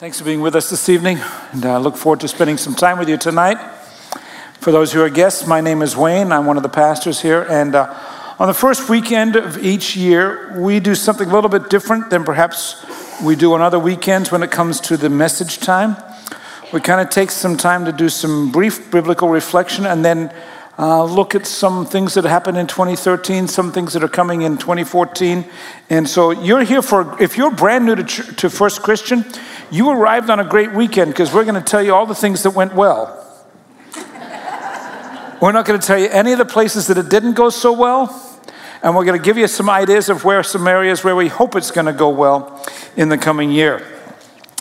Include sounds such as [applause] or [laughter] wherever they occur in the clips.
Thanks for being with us this evening, and I look forward to spending some time with you tonight. For those who are guests, my name is Wayne. I'm one of the pastors here, and uh, on the first weekend of each year, we do something a little bit different than perhaps we do on other weekends when it comes to the message time. We kind of take some time to do some brief biblical reflection and then uh, look at some things that happened in 2013, some things that are coming in 2014. And so you're here for, if you're brand new to, to First Christian, you arrived on a great weekend because we're going to tell you all the things that went well. we're not going to tell you any of the places that it didn't go so well. And we're going to give you some ideas of where some areas where we hope it's going to go well in the coming year.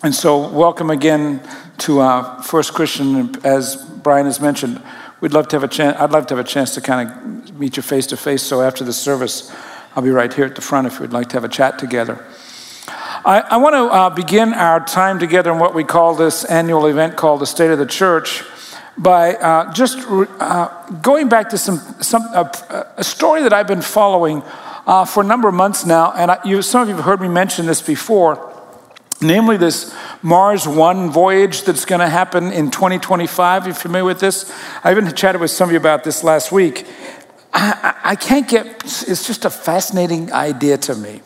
And so, welcome again to uh, First Christian. As Brian has mentioned, we'd love to have a chance. I'd love to have a chance to kind of meet you face to face. So after the service, I'll be right here at the front if you'd like to have a chat together. I, I want to uh, begin our time together in what we call this annual event called the State of the Church by uh, just uh, going back to some, some a story that I've been following uh, for a number of months now, and I, you, some of you have heard me mention this before. Namely, this Mars One voyage that's going to happen in 2025. You're you familiar with this? I even chatted with some of you about this last week. I, I can't get, it's just a fascinating idea to me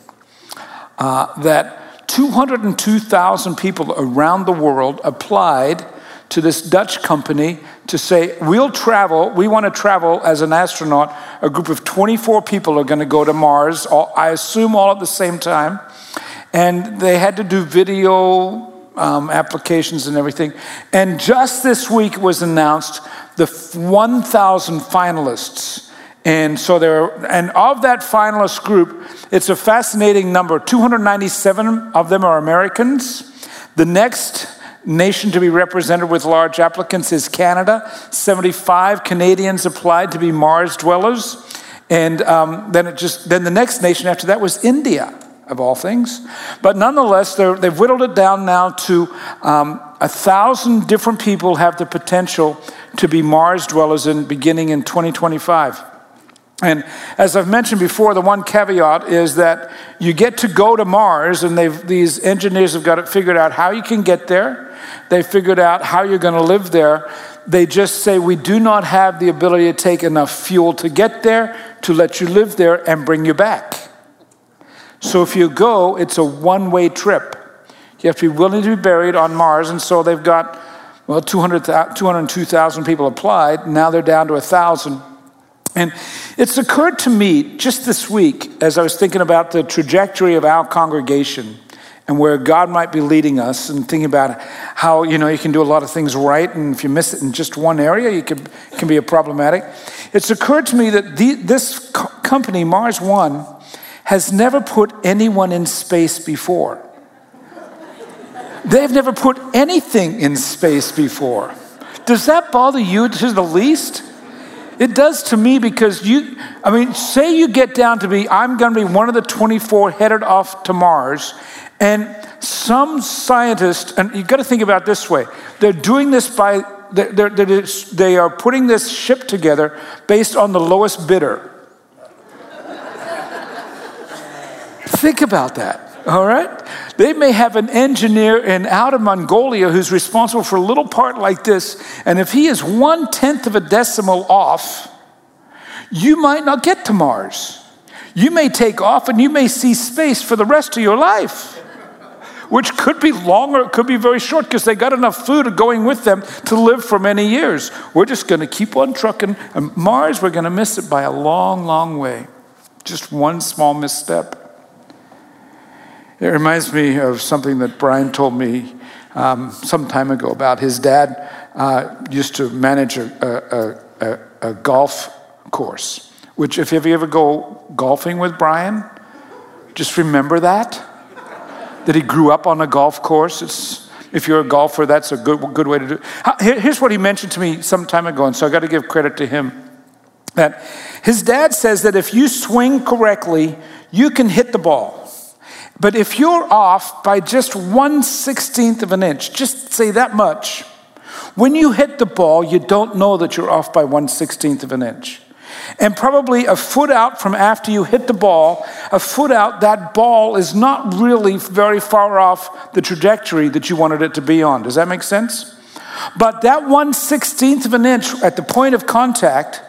uh, that 202,000 people around the world applied to this Dutch company to say, We'll travel, we want to travel as an astronaut. A group of 24 people are going to go to Mars, I assume all at the same time. And they had to do video um, applications and everything. And just this week was announced the 1,000 finalists. And so there, and of that finalist group, it's a fascinating number. 297 of them are Americans. The next nation to be represented with large applicants is Canada. 75 Canadians applied to be Mars dwellers. And um, then it just then the next nation after that was India, of all things. But nonetheless, they've whittled it down now to um, a thousand different people have the potential to be Mars dwellers in beginning in 2025. And as I've mentioned before, the one caveat is that you get to go to Mars, and these engineers have got it figured out how you can get there. They figured out how you're going to live there. They just say, We do not have the ability to take enough fuel to get there, to let you live there, and bring you back. So if you go, it's a one way trip. You have to be willing to be buried on Mars, and so they've got, well, 200, 202,000 people applied. Now they're down to 1,000. And it's occurred to me just this week as I was thinking about the trajectory of our congregation and where God might be leading us and thinking about how, you know, you can do a lot of things right and if you miss it in just one area, you can, can be a problematic. It's occurred to me that the, this co- company, Mars One, has never put anyone in space before. They've never put anything in space before. Does that bother you to the least? It does to me because you, I mean, say you get down to be, I'm going to be one of the 24 headed off to Mars, and some scientist, and you've got to think about this way they're doing this by, they're, they're, they are putting this ship together based on the lowest bidder. think about that. All right? They may have an engineer in out of Mongolia who's responsible for a little part like this, and if he is one tenth of a decimal off, you might not get to Mars. You may take off and you may see space for the rest of your life, which could be long or it could be very short because they got enough food going with them to live for many years. We're just going to keep on trucking. And Mars, we're going to miss it by a long, long way. Just one small misstep. It reminds me of something that Brian told me um, some time ago about his dad uh, used to manage a, a, a, a, golf course, which, if you ever go golfing with Brian, just remember that. That he grew up on a golf course. It's, if you're a golfer, that's a good, good way to do it. Here's what he mentioned to me some time ago, and so I got to give credit to him. That his dad says that if you swing correctly, you can hit the ball. But if you're off by just one sixteenth of an inch, just say that much, when you hit the ball, you don't know that you're off by one sixteenth of an inch. And probably a foot out from after you hit the ball, a foot out, that ball is not really very far off the trajectory that you wanted it to be on. Does that make sense? But that 1 16th of an inch at the point of contact,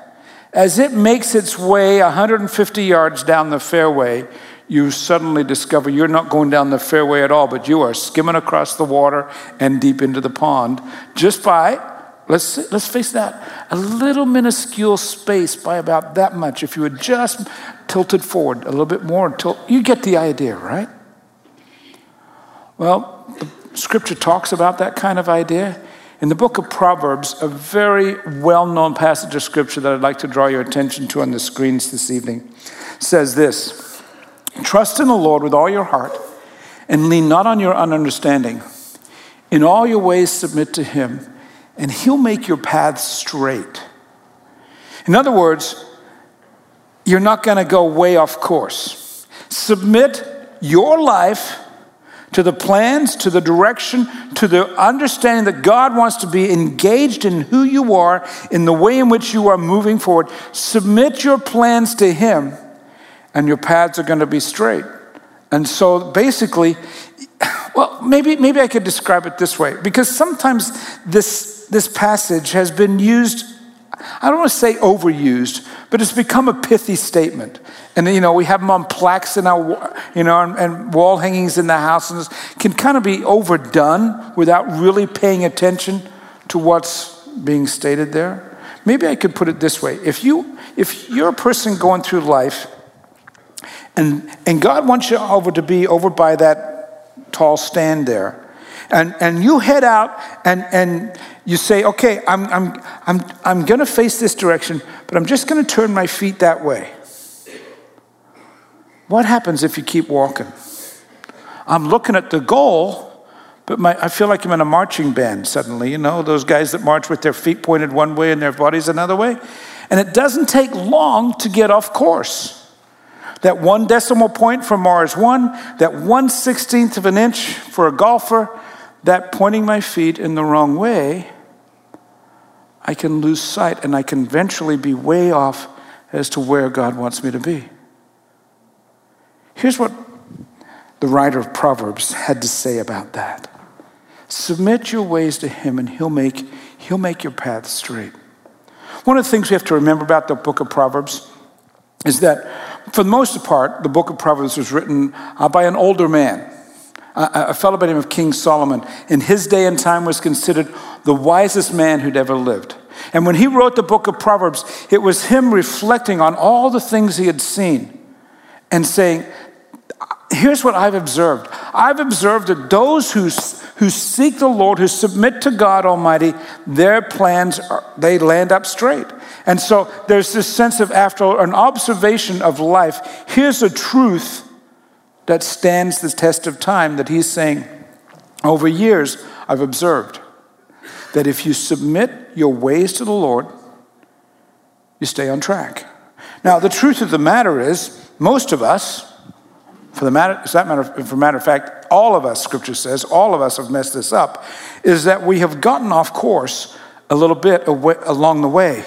as it makes its way 150 yards down the fairway, you suddenly discover you're not going down the fairway at all, but you are skimming across the water and deep into the pond just by, let's, let's face that, a little minuscule space by about that much. If you had just tilted forward a little bit more until you get the idea, right? Well, the scripture talks about that kind of idea. In the book of Proverbs, a very well known passage of scripture that I'd like to draw your attention to on the screens this evening says this. Trust in the Lord with all your heart and lean not on your understanding. In all your ways, submit to Him, and He'll make your path straight. In other words, you're not going to go way off course. Submit your life to the plans, to the direction, to the understanding that God wants to be engaged in who you are, in the way in which you are moving forward. Submit your plans to Him and your paths are going to be straight. And so basically, well, maybe, maybe I could describe it this way because sometimes this, this passage has been used, I don't want to say overused, but it's become a pithy statement. And, you know, we have them on plaques in our, you know, and, and wall hangings in the house, and can kind of be overdone without really paying attention to what's being stated there. Maybe I could put it this way. If, you, if you're a person going through life and, and God wants you over to be over by that tall stand there. And, and you head out and, and you say, okay, I'm, I'm, I'm, I'm going to face this direction, but I'm just going to turn my feet that way. What happens if you keep walking? I'm looking at the goal, but my, I feel like I'm in a marching band suddenly, you know, those guys that march with their feet pointed one way and their bodies another way. And it doesn't take long to get off course that one decimal point for Mars 1, that one sixteenth of an inch for a golfer, that pointing my feet in the wrong way, I can lose sight and I can eventually be way off as to where God wants me to be. Here's what the writer of Proverbs had to say about that. Submit your ways to him and he'll make, he'll make your path straight. One of the things we have to remember about the book of Proverbs is that for the most part, the book of Proverbs was written uh, by an older man, a, a fellow by the name of King Solomon. In his day and time was considered the wisest man who'd ever lived. And when he wrote the book of Proverbs, it was him reflecting on all the things he had seen and saying, Here's what I've observed. I've observed that those who, who seek the Lord, who submit to God Almighty, their plans, are, they land up straight. And so there's this sense of, after an observation of life, here's a truth that stands the test of time that he's saying, over years, I've observed that if you submit your ways to the Lord, you stay on track. Now, the truth of the matter is, most of us, for the matter, for that matter, for matter of fact, all of us, Scripture says, all of us have messed this up, is that we have gotten off course a little bit away, along the way.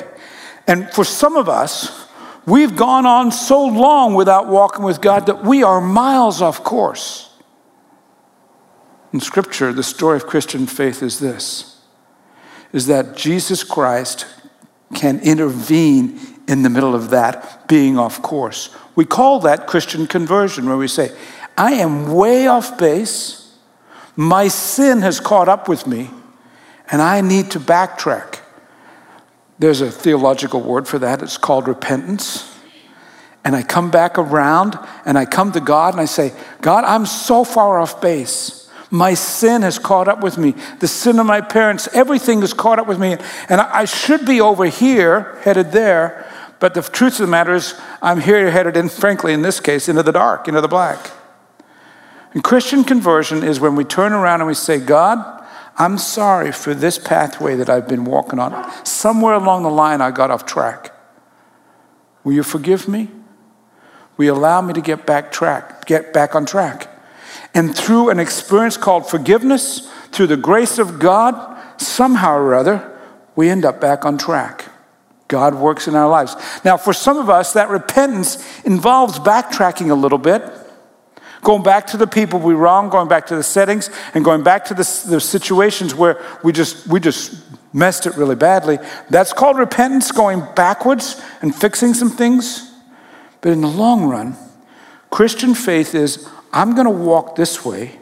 And for some of us, we've gone on so long without walking with God that we are miles off course. In Scripture, the story of Christian faith is this is that Jesus Christ can intervene in the middle of that being off course. We call that Christian conversion, where we say, I am way off base, my sin has caught up with me, and I need to backtrack. There's a theological word for that. It's called repentance. And I come back around and I come to God and I say, God, I'm so far off base. My sin has caught up with me. The sin of my parents, everything has caught up with me. And I should be over here, headed there. But the truth of the matter is, I'm here headed in, frankly, in this case, into the dark, into the black. And Christian conversion is when we turn around and we say, God, I'm sorry for this pathway that I've been walking on. Somewhere along the line, I got off track. Will you forgive me? Will you allow me to get back track, get back on track? And through an experience called forgiveness, through the grace of God, somehow or other, we end up back on track. God works in our lives. Now, for some of us, that repentance involves backtracking a little bit, going back to the people we wronged, going back to the settings, and going back to the, the situations where we just, we just messed it really badly. That's called repentance, going backwards and fixing some things. But in the long run, Christian faith is I'm going to walk this way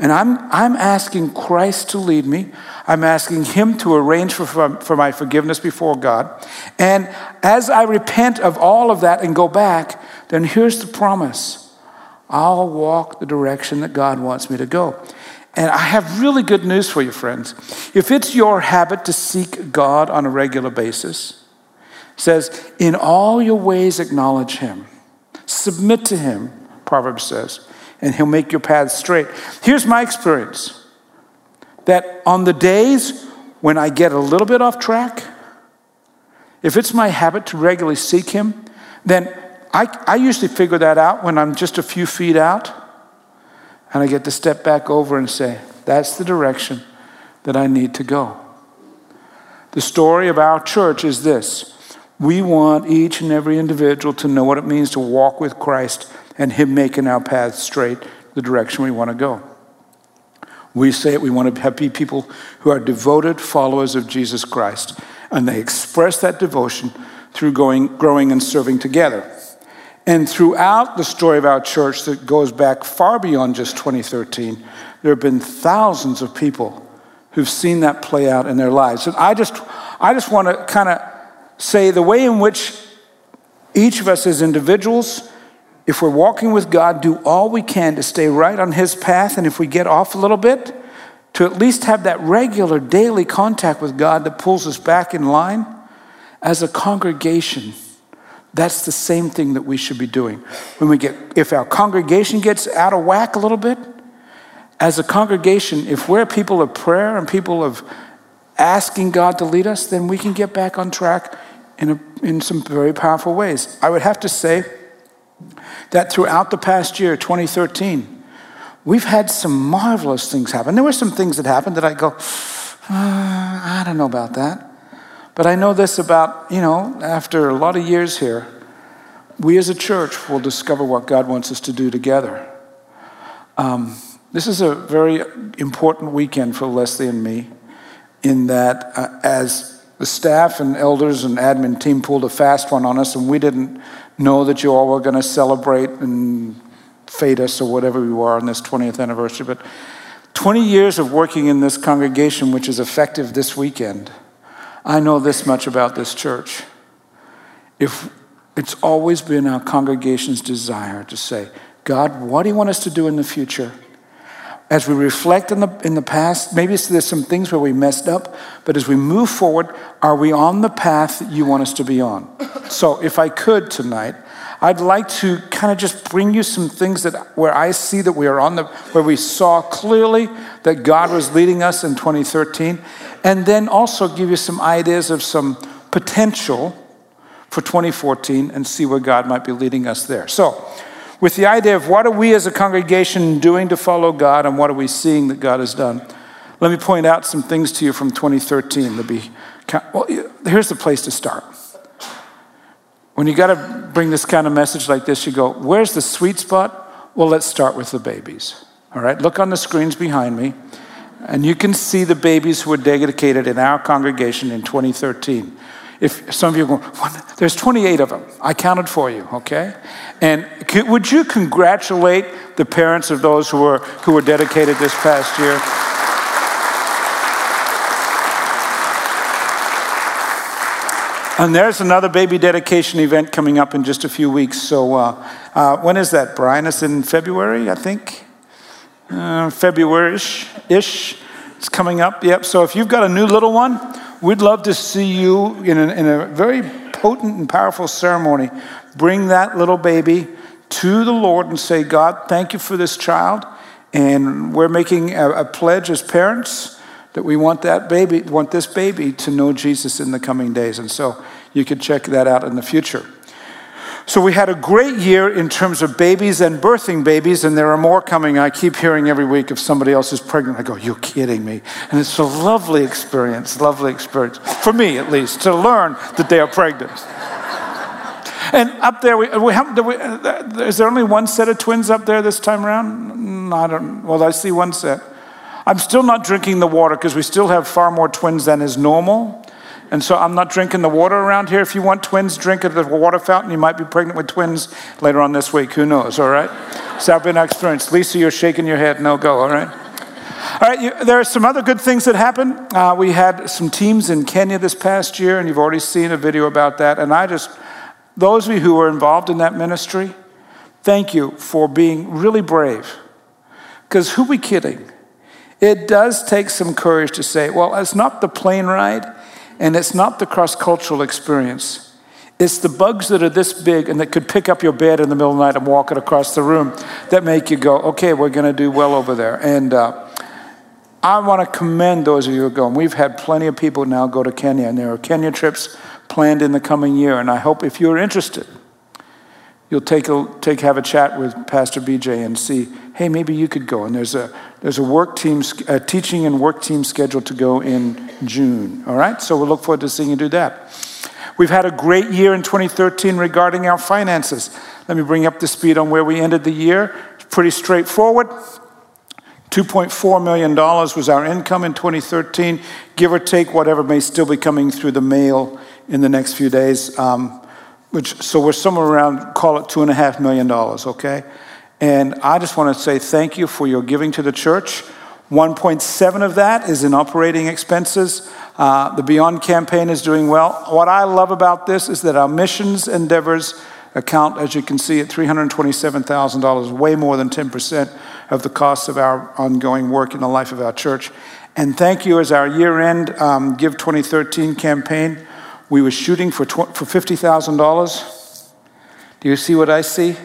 and I'm, I'm asking Christ to lead me. I'm asking Him to arrange for, for, my forgiveness before God. And as I repent of all of that and go back, then here's the promise I'll walk the direction that God wants me to go. And I have really good news for you, friends. If it's your habit to seek God on a regular basis, says, in all your ways acknowledge Him, submit to Him, Proverbs says and He'll make your path straight. Here's my experience that on the days when I get a little bit off track, if it's my habit to regularly seek Him, then I, I usually figure that out when I'm just a few feet out and I get to step back over and say, That's the direction that I need to go. The story of our church is this we want each and every individual to know what it means to walk with Christ and Him making our path straight the direction we want to go. We say it, we want to have people who are devoted followers of Jesus Christ, and they express that devotion through going, growing and serving together. And throughout the story of our church that goes back far beyond just 2013, there have been thousands of people who've seen that play out in their lives. And I just, I just want to kind of say the way in which each of us as individuals if we're walking with God, do all we can to stay right on His path. And if we get off a little bit, to at least have that regular daily contact with God that pulls us back in line. As a congregation, that's the same thing that we should be doing. When we get, if our congregation gets out of whack a little bit, as a congregation, if we're people of prayer and people of asking God to lead us, then we can get back on track in, a, in some very powerful ways. I would have to say, that throughout the past year, 2013, we've had some marvelous things happen. There were some things that happened that I go, uh, I don't know about that. But I know this about, you know, after a lot of years here, we as a church will discover what God wants us to do together. Um, this is a very important weekend for Leslie and me, in that uh, as the staff and elders and admin team pulled a fast one on us, and we didn't know that you all were going to celebrate and fade us or whatever we were on this 20th anniversary. But 20 years of working in this congregation, which is effective this weekend, I know this much about this church. If it's always been our congregation's desire to say, God, what do you want us to do in the future? As we reflect in the, in the past, maybe there's some things where we messed up, but as we move forward, are we on the path that you want us to be on? So, if I could tonight, I'd like to kind of just bring you some things that where I see that we are on the where we saw clearly that God was leading us in 2013, and then also give you some ideas of some potential for 2014 and see where God might be leading us there. So, with the idea of what are we as a congregation doing to follow God and what are we seeing that God has done. Let me point out some things to you from 2013. To be, well, here's the place to start. When you got to bring this kind of message like this, you go, where's the sweet spot? Well, let's start with the babies. All right, look on the screens behind me, and you can see the babies who were dedicated in our congregation in 2013. If some of you are going, there's 28 of them. I counted for you, okay? And could, would you congratulate the parents of those who were, who were dedicated this past year? And there's another baby dedication event coming up in just a few weeks. So, uh, uh, when is that, Brian? It's in February, I think. Uh, February ish. It's coming up. Yep. So, if you've got a new little one, We'd love to see you in a, in a very potent and powerful ceremony. Bring that little baby to the Lord and say, God, thank you for this child. And we're making a, a pledge as parents that we want that baby, want this baby to know Jesus in the coming days. And so you can check that out in the future. So we had a great year in terms of babies and birthing babies, and there are more coming. I keep hearing every week if somebody else is pregnant. I go, You're kidding me. And it's a lovely experience, lovely experience, for me at least, to learn that they are pregnant. and up there, we, we, have, we, uh, is there only one set of twins up there this time around? Mm, I don't, well, I see one set. I'm still not drinking the water because we still have far more twins than is normal. And so I'm not drinking the water around here. If you want twins, drink at the water fountain. You might be pregnant with twins later on this week. Who knows, all right? So I've been experienced. Lisa, you're shaking your head. No go, all right? All right, you, there are some other good things that happened. Uh, we had some teams in Kenya this past year, and you've already seen a video about that. And I just, those of you who were involved in that ministry, thank you for being really brave. Because who are we kidding? It does take some courage to say, well, it's not the plane ride and it's not the cross cultural experience. It's the bugs that are this big and that could pick up your bed in the middle of the night and walk it across the room that make you go, okay, we're going to do well over there. And uh, I want to commend those of you who are going. We've had plenty of people now go to Kenya, and there are Kenya trips planned in the coming year. And I hope if you're interested, you'll take a, take have a chat with Pastor BJ and see, hey, maybe you could go. And there's a there's a work team, a teaching and work team scheduled to go in June. All right, so we'll look forward to seeing you do that. We've had a great year in 2013 regarding our finances. Let me bring up the speed on where we ended the year. It's pretty straightforward. $2.4 million was our income in 2013, give or take whatever may still be coming through the mail in the next few days. Um, which, so we're somewhere around, call it $2.5 million, okay? And I just want to say thank you for your giving to the church. 1.7 of that is in operating expenses. Uh, the Beyond campaign is doing well. What I love about this is that our missions endeavors account, as you can see, at $327,000, way more than 10% of the cost of our ongoing work in the life of our church. And thank you as our year end um, Give 2013 campaign. We were shooting for, for $50,000. Do you see what I see?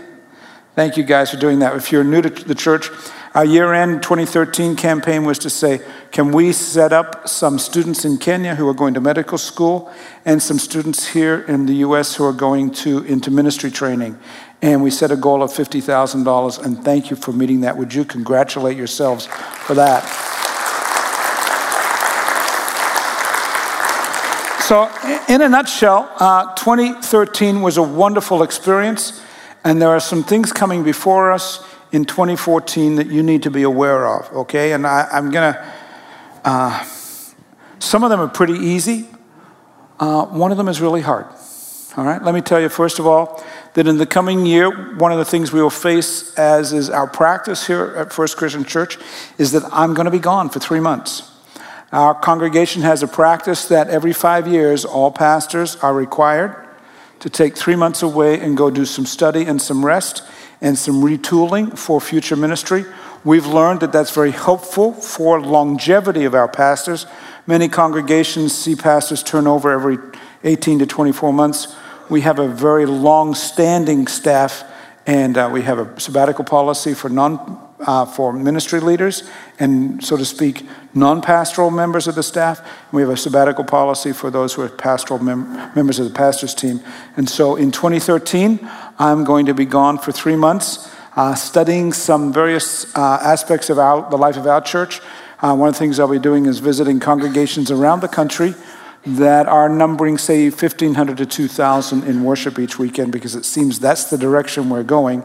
Thank you guys for doing that. If you're new to the church, our year end 2013 campaign was to say, can we set up some students in Kenya who are going to medical school and some students here in the US who are going to into ministry training? And we set a goal of $50,000 and thank you for meeting that. Would you congratulate yourselves for that? So, in a nutshell, uh, 2013 was a wonderful experience. And there are some things coming before us in 2014 that you need to be aware of, okay? And I, am gonna, uh, some of them are pretty easy. Uh, one of them is really hard. All right, let me tell you, first of all, that in the coming year, one of the things we will face, as is our practice here at First Christian Church, is that I'm to be gone for three months. Our congregation has a practice that every five years, all pastors are required to take three months away and go do some study and some rest and some retooling for future ministry. We've learned that that's very helpful for longevity of our pastors. Many congregations see pastors turn over every 18 to 24 months. We have a very long standing staff, and uh, we have a sabbatical policy for non uh, for ministry leaders and, so to speak, non pastoral members of the staff. We have a sabbatical policy for those who are pastoral mem- members of the pastor's team. And so in 2013, I'm going to be gone for three months uh, studying some various uh, aspects of our, the life of our church. Uh, one of the things I'll be doing is visiting congregations around the country that are numbering, say, 1,500 to 2,000 in worship each weekend because it seems that's the direction we're going.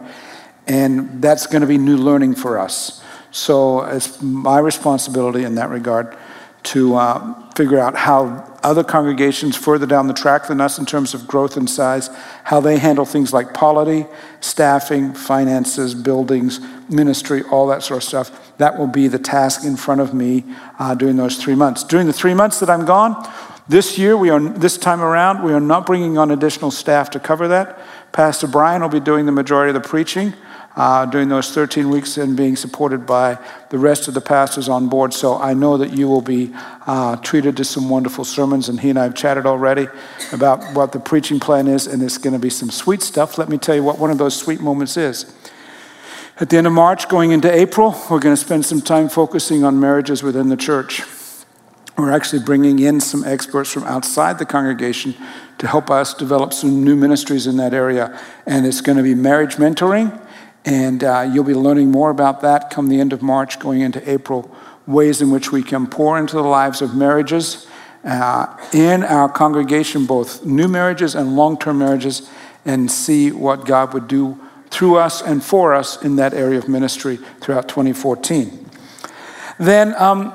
And that's going to be new learning for us. So it's my responsibility in that regard to uh, figure out how other congregations further down the track than us in terms of growth and size, how they handle things like polity, staffing, finances, buildings, ministry, all that sort of stuff. That will be the task in front of me uh, during those three months. During the three months that I'm gone, this year, we are, this time around, we are not bringing on additional staff to cover that. Pastor Brian will be doing the majority of the preaching uh, during those 13 weeks and being supported by the rest of the pastors on board. So I know that you will be uh, treated to some wonderful sermons, and he and I have chatted already about what the preaching plan is, and it's going to be some sweet stuff. Let me tell you what one of those sweet moments is. At the end of March, going into April, we're going to spend some time focusing on marriages within the church. We're actually bringing in some experts from outside the congregation to help us develop some new ministries in that area. And it's going to be marriage mentoring, and uh, you'll be learning more about that come the end of March, going into April. Ways in which we can pour into the lives of marriages uh, in our congregation, both new marriages and long term marriages, and see what God would do through us and for us in that area of ministry throughout 2014. Then, um,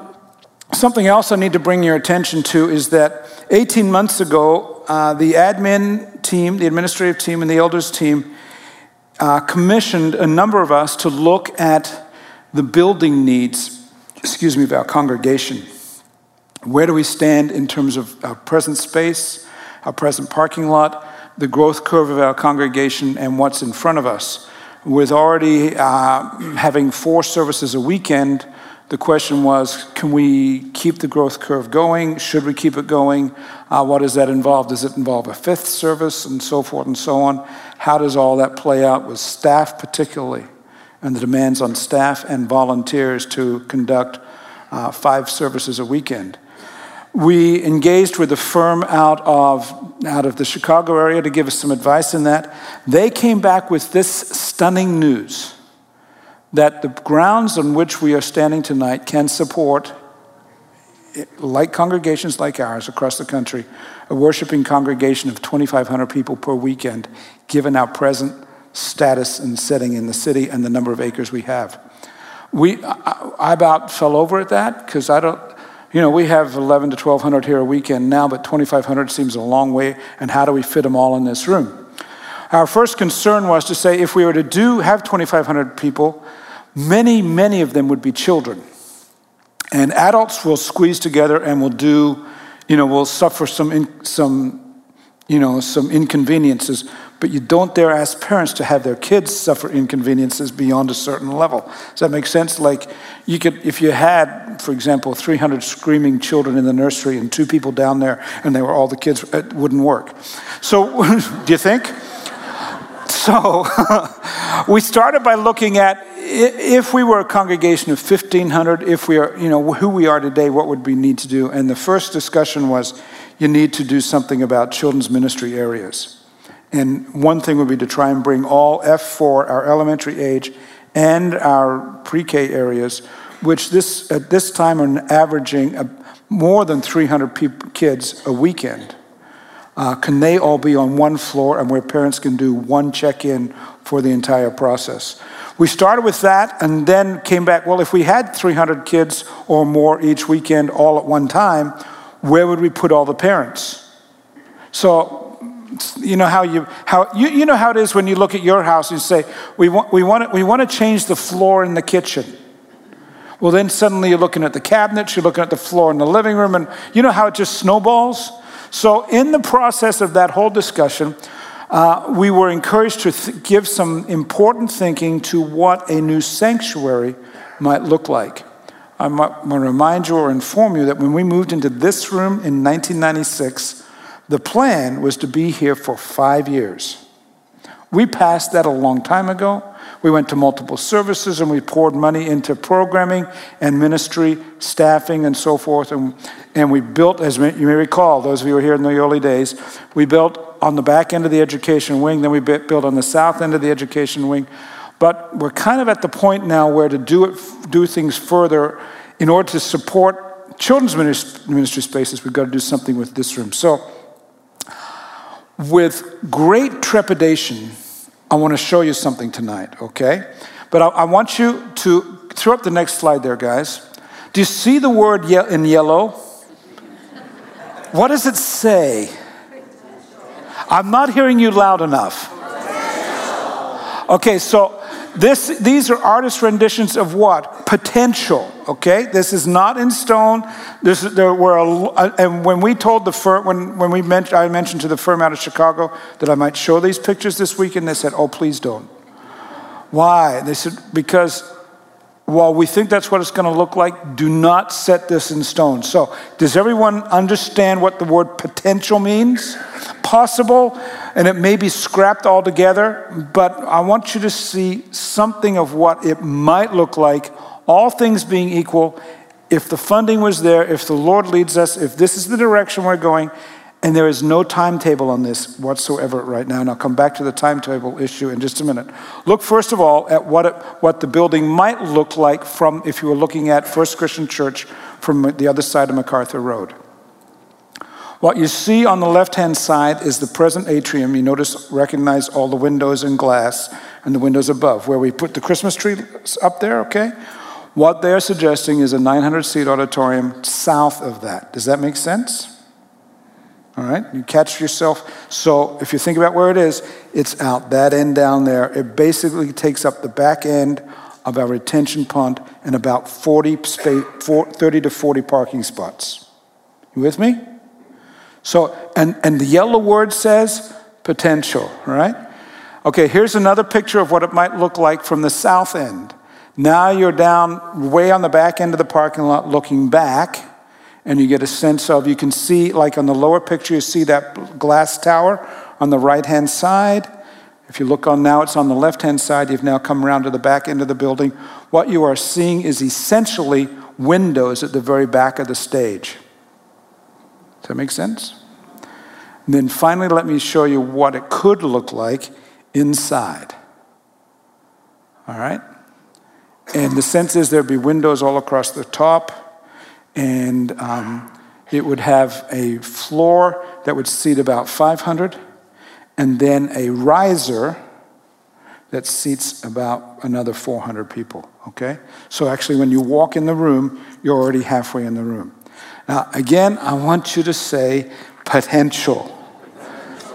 something else I need to bring your attention to is that 18 months ago, uh, the admin team, the administrative team, and the elders team uh, commissioned a number of us to look at the building needs, excuse me, of our congregation. Where do we stand in terms of our present space, our present parking lot, the growth curve of our congregation, and what's in front of us? With already uh, having four services a weekend, the question was can we keep the growth curve going? Should we keep it going? Uh, what does that involve? Does it involve a fifth service and so forth and so on? How does all that play out with staff, particularly, and the demands on staff and volunteers to conduct uh, five services a weekend? We engaged with a firm out of, out of the Chicago area to give us some advice in that. They came back with this stunning news that the grounds on which we are standing tonight can support, like congregations like ours across the country, a worshiping congregation of 2,500 people per weekend, given our present status and setting in the city and the number of acres we have. We, I, I about fell over at that because I don't, you know, we have 11 to 1,200 here a weekend now, but 2,500 seems a long way, and how do we fit them all in this room? Our first concern was to say if we were to do have 2,500 people, many, many of them would be children. And adults will squeeze together and will do, you know, will suffer some, in, some, you know, some inconveniences. But you don't dare ask parents to have their kids suffer inconveniences beyond a certain level. Does that make sense? Like, you could, if you had, for example, 300 screaming children in the nursery and two people down there, and they were all the kids, it wouldn't work. So, [laughs] do you think? So, [laughs] we started by looking at if we were a congregation of 1,500, if we are, you know, who we are today, what would we need to do? And the first discussion was you need to do something about children's ministry areas. And one thing would be to try and bring all F4, our elementary age, and our pre K areas, which this, at this time are averaging more than 300 people, kids a weekend. Uh, can they all be on one floor and where parents can do one check in for the entire process? We started with that and then came back. Well, if we had 300 kids or more each weekend all at one time, where would we put all the parents? So, you know how you how you, you know how it is when you look at your house and say we want we want we want to change the floor in the kitchen. Well, then suddenly you're looking at the cabinets, you're looking at the floor in the living room, and you know how it just snowballs. So, in the process of that whole discussion, uh, we were encouraged to th- give some important thinking to what a new sanctuary might look like. I'm going to remind you or inform you that when we moved into this room in 1996, the plan was to be here for five years. We passed that a long time ago. We went to multiple services and we poured money into programming and ministry, staffing, and so forth. And, and we built, as you may recall, those of you who were here in the early days, we built on the back end of the education wing, then we built on the south end of the education wing. But we're kind of at the point now where to do, it, do things further in order to support children's ministry spaces, we've got to do something with this room. So, with great trepidation, I want to show you something tonight, okay? But I, I want you to throw up the next slide there, guys. Do you see the word ye- in yellow? What does it say? I'm not hearing you loud enough. Okay, so this, these are artist renditions of what? Potential. Okay, this is not in stone. This there were, a, and when we told the firm, when when we mentioned, I mentioned to the firm out of Chicago that I might show these pictures this weekend. They said, "Oh, please don't." Why? They said because while we think that's what it's going to look like, do not set this in stone. So, does everyone understand what the word potential means? Possible, and it may be scrapped altogether, but I want you to see something of what it might look like, all things being equal, if the funding was there, if the Lord leads us, if this is the direction we're going, and there is no timetable on this whatsoever right now. And I'll come back to the timetable issue in just a minute. Look, first of all, at what, it, what the building might look like from if you were looking at First Christian Church from the other side of MacArthur Road. What you see on the left hand side is the present atrium. You notice, recognize all the windows and glass and the windows above, where we put the Christmas tree up there, okay? What they're suggesting is a 900 seat auditorium south of that. Does that make sense? All right, you catch yourself. So if you think about where it is, it's out that end down there. It basically takes up the back end of our retention pond and about 40 space, 30 to 40 parking spots. You with me? So, and, and the yellow word says potential, right? Okay, here's another picture of what it might look like from the south end. Now you're down way on the back end of the parking lot looking back and you get a sense of, you can see, like on the lower picture, you see that glass tower on the right hand side. If you look on now, it's on the left hand side. You've now come around to the back end of the building. What you are seeing is essentially windows at the very back of the stage. Does that make sense? And then finally, let me show you what it could look like inside. All right? And the sense is there'd be windows all across the top and um, it would have a floor that would seat about 500, and then a riser that seats about another 400 people. Okay? So actually, when you walk in the room, you're already halfway in the room. Now, again, I want you to say potential.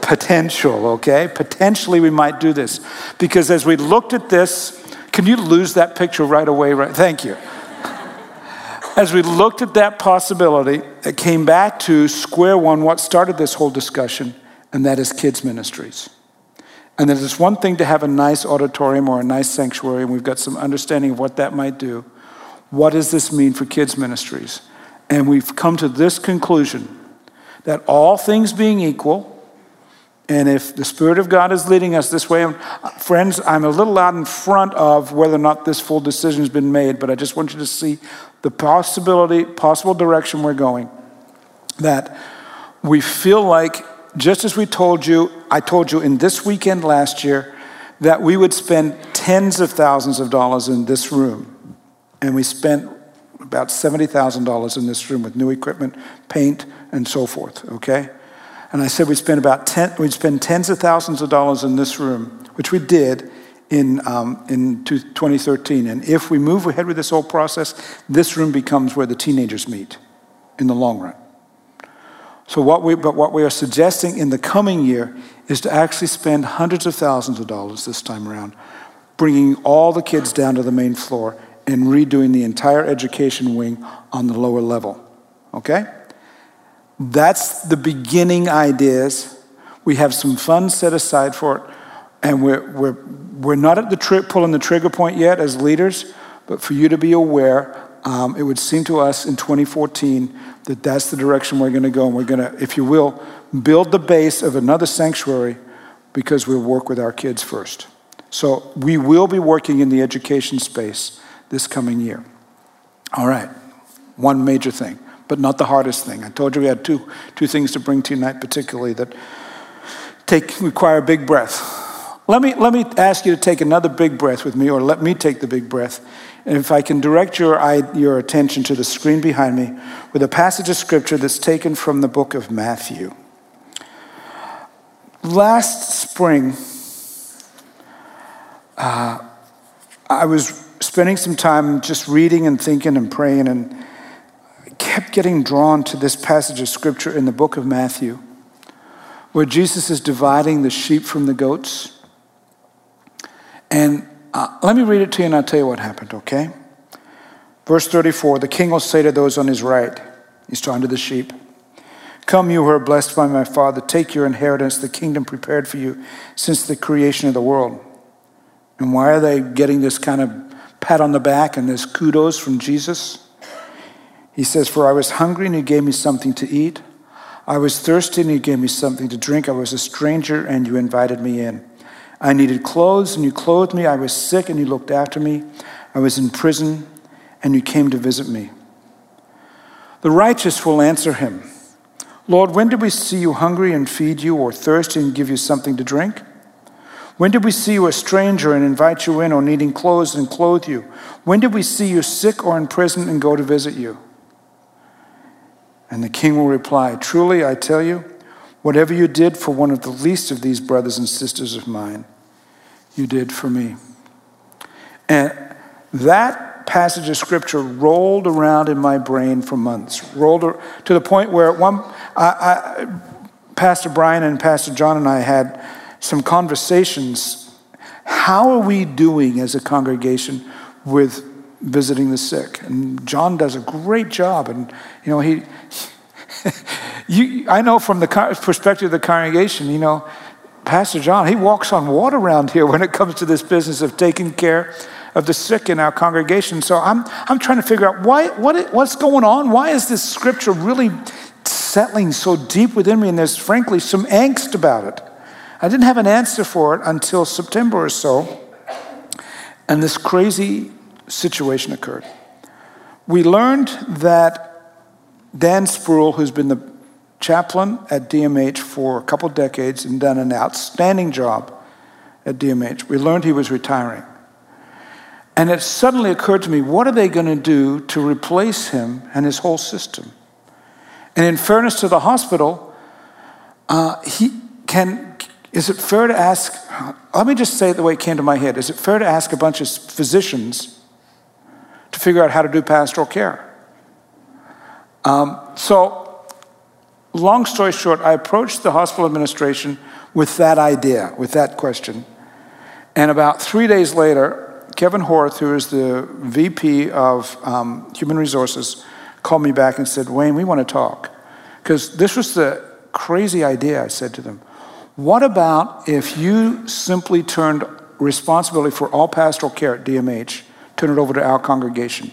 Potential, okay? Potentially, we might do this. Because as we looked at this, can you lose that picture right away? Right? Thank you as we looked at that possibility, it came back to square one, what started this whole discussion, and that is kids' ministries. And that it's one thing to have a nice auditorium or a nice sanctuary, and we've got some understanding of what that might do. What does this mean for kids' ministries? And we've come to this conclusion that all things being equal, and if the Spirit of God is leading us this way, friends, I'm a little out in front of whether or not this full decision has been made, but I just want you to see the possibility, possible direction we're going. That we feel like, just as we told you, I told you in this weekend last year, that we would spend tens of thousands of dollars in this room. And we spent about $70,000 in this room with new equipment, paint, and so forth, okay? And I said we'd spend about ten, we'd spend tens of thousands of dollars in this room, which we did in, um, in 2013. And if we move ahead with this whole process, this room becomes where the teenagers meet in the long run. So what we, but what we are suggesting in the coming year is to actually spend hundreds of thousands of dollars this time around, bringing all the kids down to the main floor and redoing the entire education wing on the lower level. Okay? That's the beginning ideas. We have some funds set aside for it, and we're, we're, we're not at the tri- pulling the trigger point yet as leaders, but for you to be aware, um, it would seem to us in 2014 that that's the direction we're going to go, and we're going to, if you will, build the base of another sanctuary because we'll work with our kids first. So we will be working in the education space this coming year. All right, one major thing but not the hardest thing. I told you we had two, two things to bring to you tonight, particularly that take, require a big breath. Let me, let me ask you to take another big breath with me, or let me take the big breath. And if I can direct your, your attention to the screen behind me with a passage of scripture that's taken from the book of Matthew. Last spring, uh, I was spending some time just reading and thinking and praying, and kept getting drawn to this passage of scripture in the book of Matthew, where Jesus is dividing the sheep from the goats. And uh, let me read it to you and I'll tell you what happened, okay? Verse 34 The king will say to those on his right, he's talking to the sheep, Come, you who are blessed by my Father, take your inheritance, the kingdom prepared for you since the creation of the world. And why are they getting this kind of pat on the back and this kudos from Jesus? He says, For I was hungry and you gave me something to eat. I was thirsty and you gave me something to drink. I was a stranger and you invited me in. I needed clothes and you clothed me. I was sick and you looked after me. I was in prison and you came to visit me. The righteous will answer him Lord, when did we see you hungry and feed you, or thirsty and give you something to drink? When did we see you a stranger and invite you in, or needing clothes and clothe you? When did we see you sick or in prison and go to visit you? And the king will reply, Truly, I tell you, whatever you did for one of the least of these brothers and sisters of mine, you did for me. And that passage of scripture rolled around in my brain for months, rolled to the point where one, I, I, Pastor Brian and Pastor John and I had some conversations. How are we doing as a congregation with visiting the sick? And John does a great job, and you know he. [laughs] you, I know from the perspective of the congregation, you know, Pastor John, he walks on water around here [laughs] when it comes to this business of taking care of the sick in our congregation. So I'm, I'm trying to figure out why, what, what's going on? Why is this scripture really settling so deep within me? And there's frankly some angst about it. I didn't have an answer for it until September or so, and this crazy situation occurred. We learned that Dan Spruill, who's been the chaplain at DMH for a couple decades and done an outstanding job at DMH, we learned he was retiring. And it suddenly occurred to me what are they going to do to replace him and his whole system? And in fairness to the hospital, uh, he can, is it fair to ask? Let me just say it the way it came to my head. Is it fair to ask a bunch of physicians to figure out how to do pastoral care? Um, so, long story short, I approached the hospital administration with that idea, with that question. And about three days later, Kevin Horth, who is the VP of um, Human Resources, called me back and said, Wayne, we want to talk. Because this was the crazy idea, I said to them. What about if you simply turned responsibility for all pastoral care at DMH, turn it over to our congregation?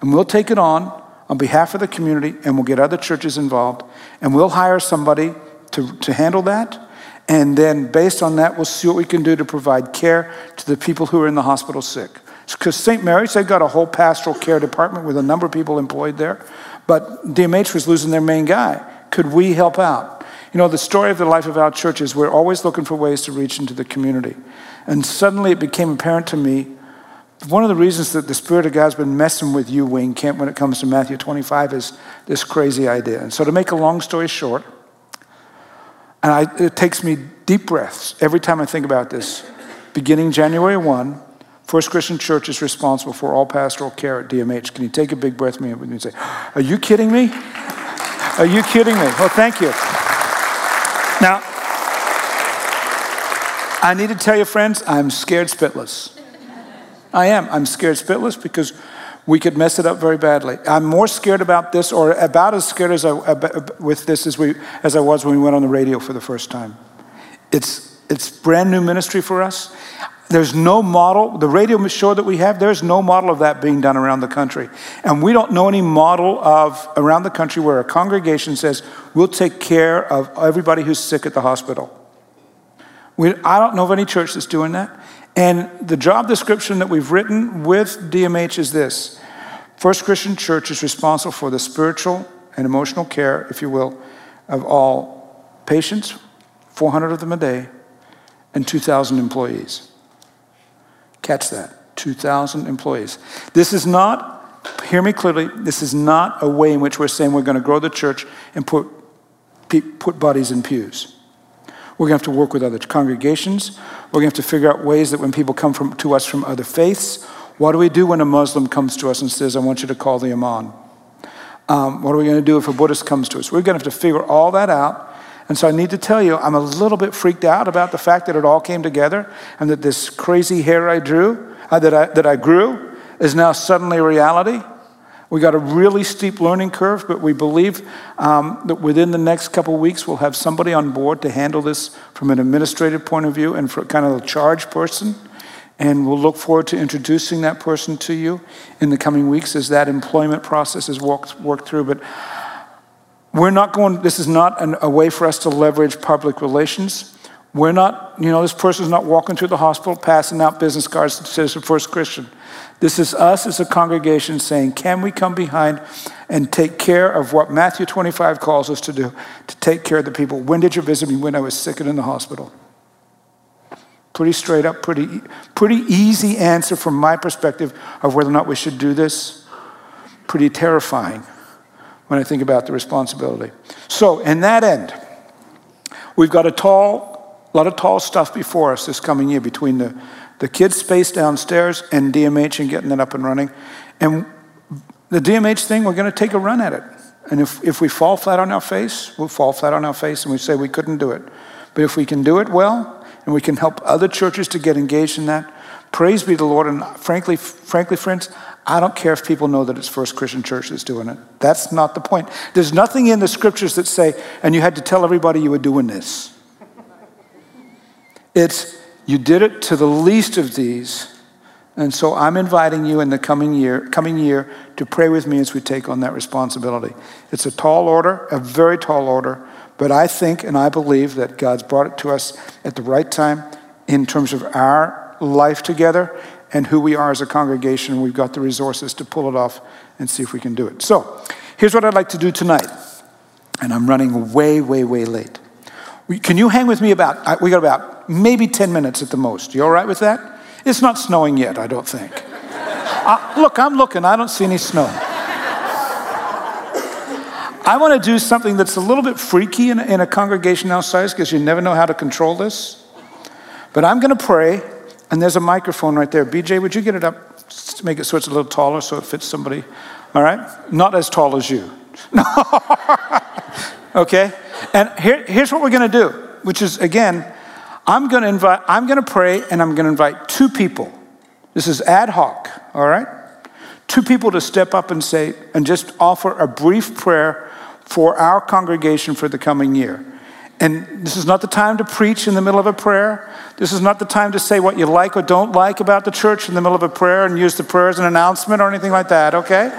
And we'll take it on on behalf of the community, and we'll get other churches involved, and we'll hire somebody to, to handle that and then, based on that, we'll see what we can do to provide care to the people who are in the hospital sick. Because St. Mary's, they've got a whole pastoral care department with a number of people employed there. But DMH was losing their main guy. Could we help out? You know, the story of the life of our church is we're always looking for ways to reach into the community. And suddenly it became apparent to me one of the reasons that the Spirit of God's been messing with you, Wayne Kent, when it comes to Matthew 25 is this crazy idea. And so, to make a long story short, and I, it takes me deep breaths every time I think about this. Beginning January 1, First Christian Church is responsible for all pastoral care at DMH. Can you take a big breath with me and say, Are you kidding me? Are you kidding me? Well, thank you. Now, I need to tell you, friends, I'm scared spitless. I am. I'm scared spitless because we could mess it up very badly. I'm more scared about this, or about as scared as I, with this as, we, as I was when we went on the radio for the first time. It's, it's brand new ministry for us. There's no model, the radio show that we have, there's no model of that being done around the country. And we don't know any model of around the country where a congregation says, we'll take care of everybody who's sick at the hospital. We, I don't know of any church that's doing that. And the job description that we've written with DMH is this First Christian Church is responsible for the spiritual and emotional care, if you will, of all patients, 400 of them a day, and 2,000 employees. Catch that 2,000 employees. This is not, hear me clearly, this is not a way in which we're saying we're going to grow the church and put, put bodies in pews. We're going to have to work with other congregations. We're going to have to figure out ways that when people come from, to us from other faiths, what do we do when a Muslim comes to us and says, I want you to call the Imam? Um, what are we going to do if a Buddhist comes to us? We're going to have to figure all that out. And so I need to tell you, I'm a little bit freaked out about the fact that it all came together and that this crazy hair I drew, uh, that, I, that I grew, is now suddenly a reality. We got a really steep learning curve, but we believe um, that within the next couple weeks, we'll have somebody on board to handle this from an administrative point of view and for kind of a charge person. And we'll look forward to introducing that person to you in the coming weeks as that employment process is worked, worked through. But we're not going, this is not an, a way for us to leverage public relations. We're not, you know, this person's not walking through the hospital passing out business cards that says the first Christian. This is us as a congregation saying, can we come behind and take care of what Matthew 25 calls us to do, to take care of the people? When did you visit me? When I was sick and in the hospital. Pretty straight up, pretty, pretty easy answer from my perspective of whether or not we should do this. Pretty terrifying when I think about the responsibility. So, in that end, we've got a tall, a lot of tall stuff before us this coming year between the, the kids' space downstairs and DMH and getting it up and running. And the DMH thing, we're going to take a run at it. And if, if we fall flat on our face, we'll fall flat on our face and we say we couldn't do it. But if we can do it well, and we can help other churches to get engaged in that. Praise be the Lord. And frankly, frankly, friends, I don't care if people know that it's First Christian Church that's doing it. That's not the point. There's nothing in the scriptures that say, and you had to tell everybody you were doing this. It's you did it to the least of these. And so I'm inviting you in the coming year, coming year to pray with me as we take on that responsibility. It's a tall order, a very tall order, but I think and I believe that God's brought it to us at the right time in terms of our life together and who we are as a congregation. We've got the resources to pull it off and see if we can do it. So, here's what I'd like to do tonight. And I'm running way, way, way late. Can you hang with me about, we got about maybe 10 minutes at the most. You all right with that? It's not snowing yet, I don't think. uh, look, I'm looking, I don't see any snow. I want to do something that's a little bit freaky in, in a congregation our size because you never know how to control this. But I'm going to pray, and there's a microphone right there. BJ, would you get it up to make it so it's a little taller so it fits somebody? All right? Not as tall as you. [laughs] okay? And here, here's what we're going to do, which is, again, I'm going to invite, I'm going to pray, and I'm going to invite two people. This is ad hoc, all right? Two people to step up and say, and just offer a brief prayer for our congregation for the coming year. And this is not the time to preach in the middle of a prayer. This is not the time to say what you like or don't like about the church in the middle of a prayer and use the prayer as an announcement or anything like that, okay?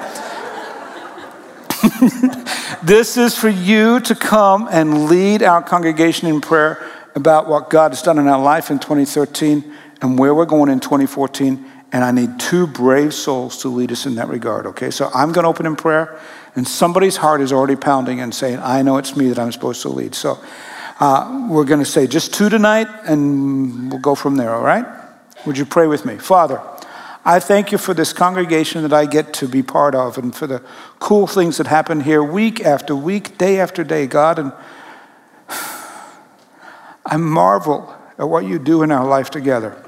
[laughs] this is for you to come and lead our congregation in prayer about what God has done in our life in 2013 and where we're going in 2014. And I need two brave souls to lead us in that regard, okay? So I'm going to open in prayer and somebody's heart is already pounding and saying, I know it's me that I'm supposed to lead. So uh, we're going to say just two tonight, and we'll go from there, all right? Would you pray with me? Father, I thank you for this congregation that I get to be part of and for the cool things that happen here week after week, day after day, God. And [sighs] I marvel at what you do in our life together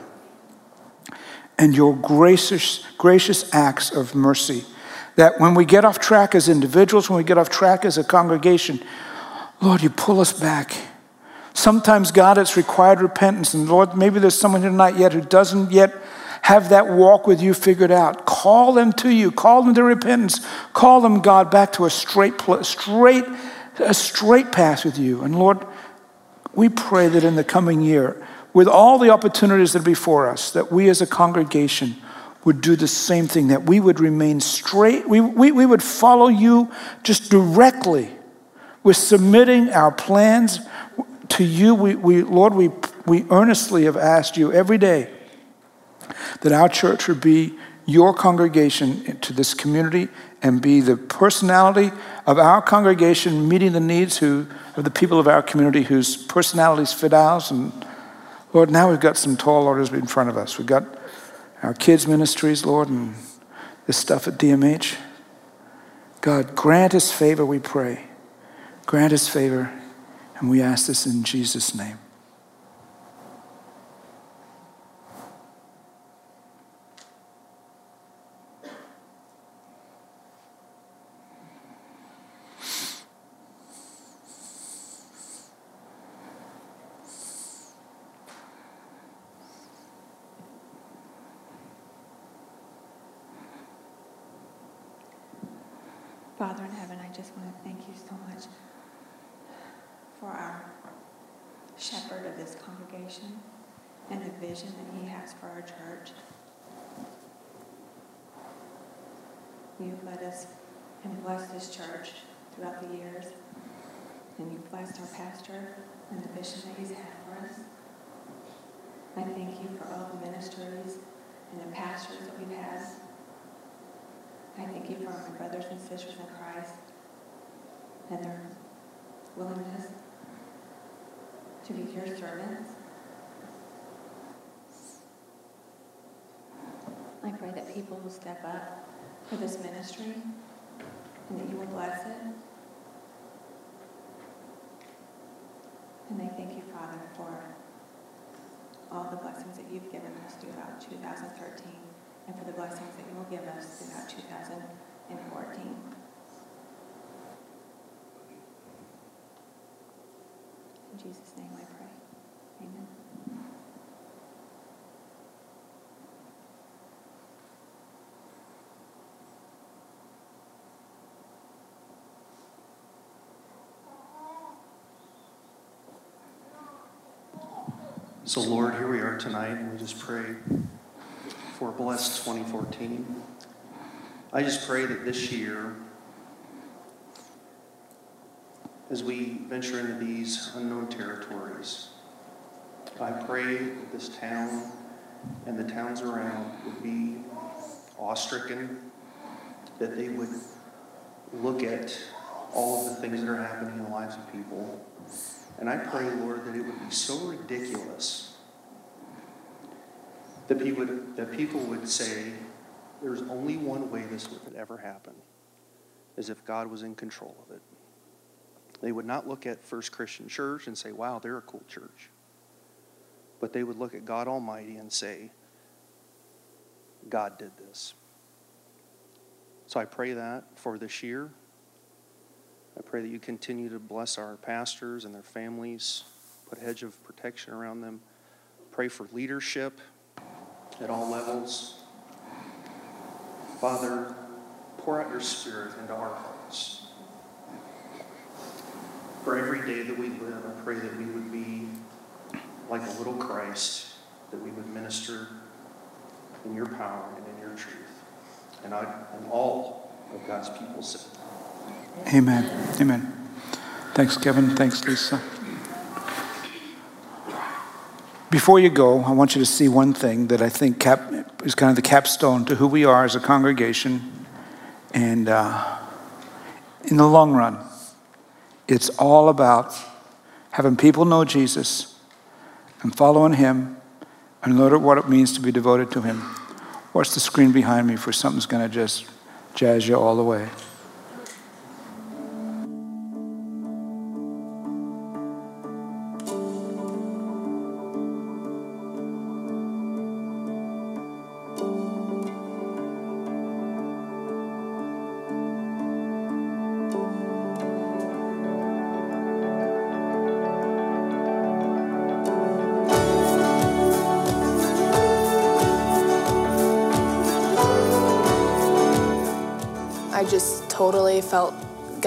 and your gracious, gracious acts of mercy that when we get off track as individuals, when we get off track as a congregation, Lord, you pull us back. Sometimes, God, it's required repentance. And Lord, maybe there's someone here tonight yet who doesn't yet have that walk with you figured out. Call them to you. Call them to repentance. Call them, God, back to a straight, straight, a straight path with you. And Lord, we pray that in the coming year, with all the opportunities that are before us, that we as a congregation would do the same thing, that we would remain straight, we, we, we would follow you just directly. We're submitting our plans to you. We, we, Lord, we, we earnestly have asked you every day that our church would be your congregation to this community and be the personality of our congregation meeting the needs who, of the people of our community whose personalities fit ours. And Lord, now we've got some tall orders in front of us. We've got our kids' ministries, Lord, and this stuff at DMH. God, grant us favor, we pray. Grant us favor, and we ask this in Jesus' name. Father in heaven, I just want to thank you so much for our shepherd of this congregation and the vision that he has for our church. You've led us and blessed this church throughout the years. and you've blessed our pastor and the vision that he's had for us. I thank you for all the ministries and the pastors that we've had. I thank you for my brothers and sisters in Christ and their willingness to be your servants. I pray that people will step up for this ministry and that you will bless it. And I thank you, Father, for all the blessings that you've given us throughout 2013 and for the blessings that you will give us throughout 2014. In Jesus' name I pray. Amen. So, Lord, here we are tonight, and we just pray for blessed 2014. I just pray that this year, as we venture into these unknown territories, I pray that this town and the towns around would be awe-stricken, that they would look at all of the things that are happening in the lives of people and I pray, Lord, that it would be so ridiculous that people would, that people would say, there's only one way this would ever happen, is if God was in control of it. They would not look at First Christian Church and say, wow, they're a cool church. But they would look at God Almighty and say, God did this. So I pray that for this year. I pray that you continue to bless our pastors and their families, put a hedge of protection around them. Pray for leadership at all levels. Father, pour out your spirit into our hearts. For every day that we live, I pray that we would be like a little Christ, that we would minister in your power and in your truth. And, I, and all of God's people Amen. Amen. Thanks, Kevin. Thanks, Lisa. Before you go, I want you to see one thing that I think cap, is kind of the capstone to who we are as a congregation. And uh, in the long run, it's all about having people know Jesus and following Him and learn what it means to be devoted to Him. Watch the screen behind me for something's going to just jazz you all the way.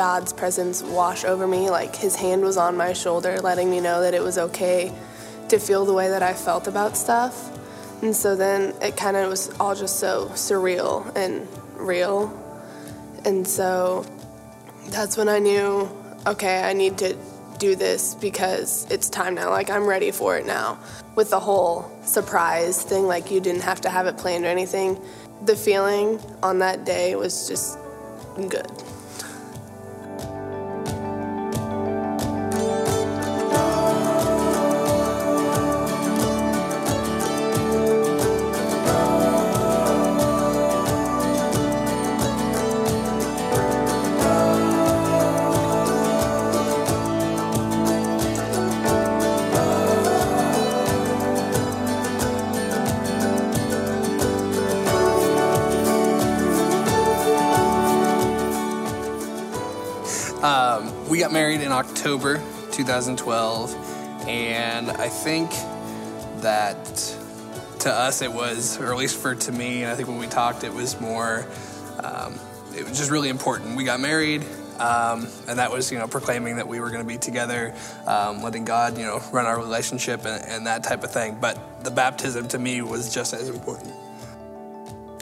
God's presence wash over me. Like his hand was on my shoulder, letting me know that it was okay to feel the way that I felt about stuff. And so then it kind of was all just so surreal and real. And so that's when I knew, okay, I need to do this because it's time now. Like I'm ready for it now. With the whole surprise thing, like you didn't have to have it planned or anything. The feeling on that day was just good. Married in October 2012, and I think that to us it was, or at least for to me, and I think when we talked, it was more, um, it was just really important. We got married, um, and that was, you know, proclaiming that we were going to be together, um, letting God, you know, run our relationship and, and that type of thing. But the baptism to me was just as important.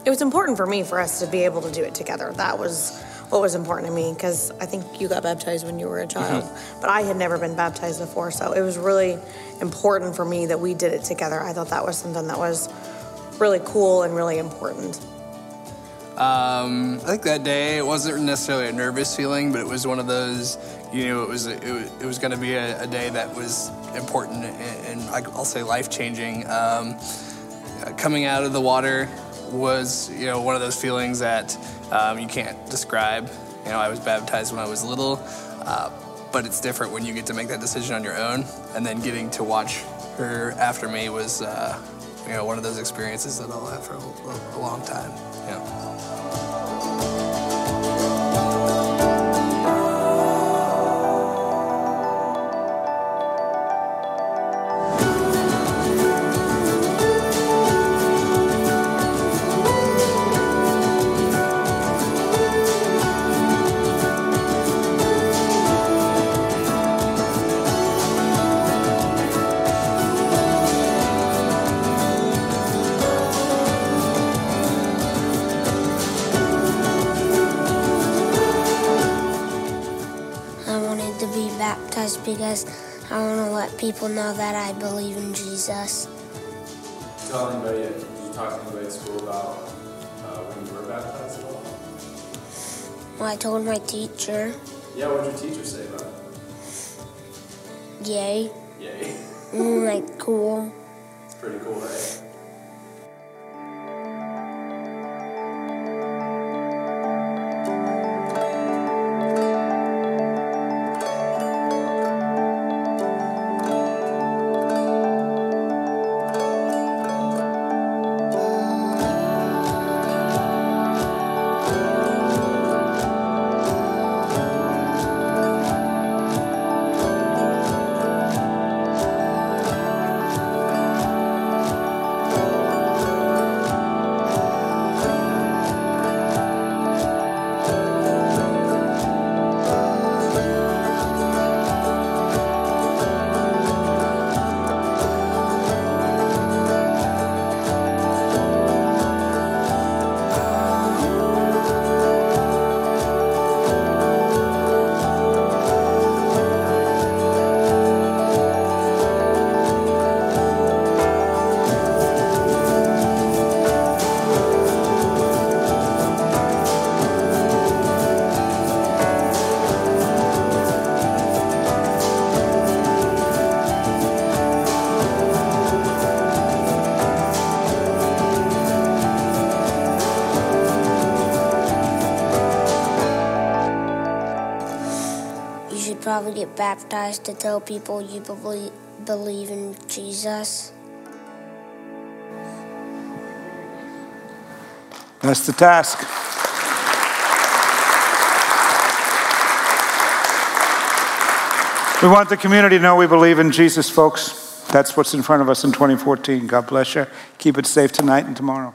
It was important for me for us to be able to do it together. That was what was important to me because I think you got baptized when you were a child, but I had never been baptized before, so it was really important for me that we did it together. I thought that was something that was really cool and really important. Um, I think that day it wasn't necessarily a nervous feeling, but it was one of those. You know, it was it was, it was going to be a, a, day that was important and, and I'll say life changing. Um, coming out of the water was you know one of those feelings that um, you can't describe. You know, I was baptized when I was little, uh, but it's different when you get to make that decision on your own, and then getting to watch her after me was. Uh, you know, one of those experiences that I'll have for a, a long time. People know that I believe in Jesus. Tell anybody, did you talk to anybody at school about uh, when you were baptized at all? Well, I told my teacher. Yeah, what did your teacher say about it? Yay. Yay. [laughs] mm, like cool. It's pretty cool, right? Probably get baptized to tell people you believe, believe in Jesus. That's the task. We want the community to know we believe in Jesus, folks. That's what's in front of us in 2014. God bless you. Keep it safe tonight and tomorrow.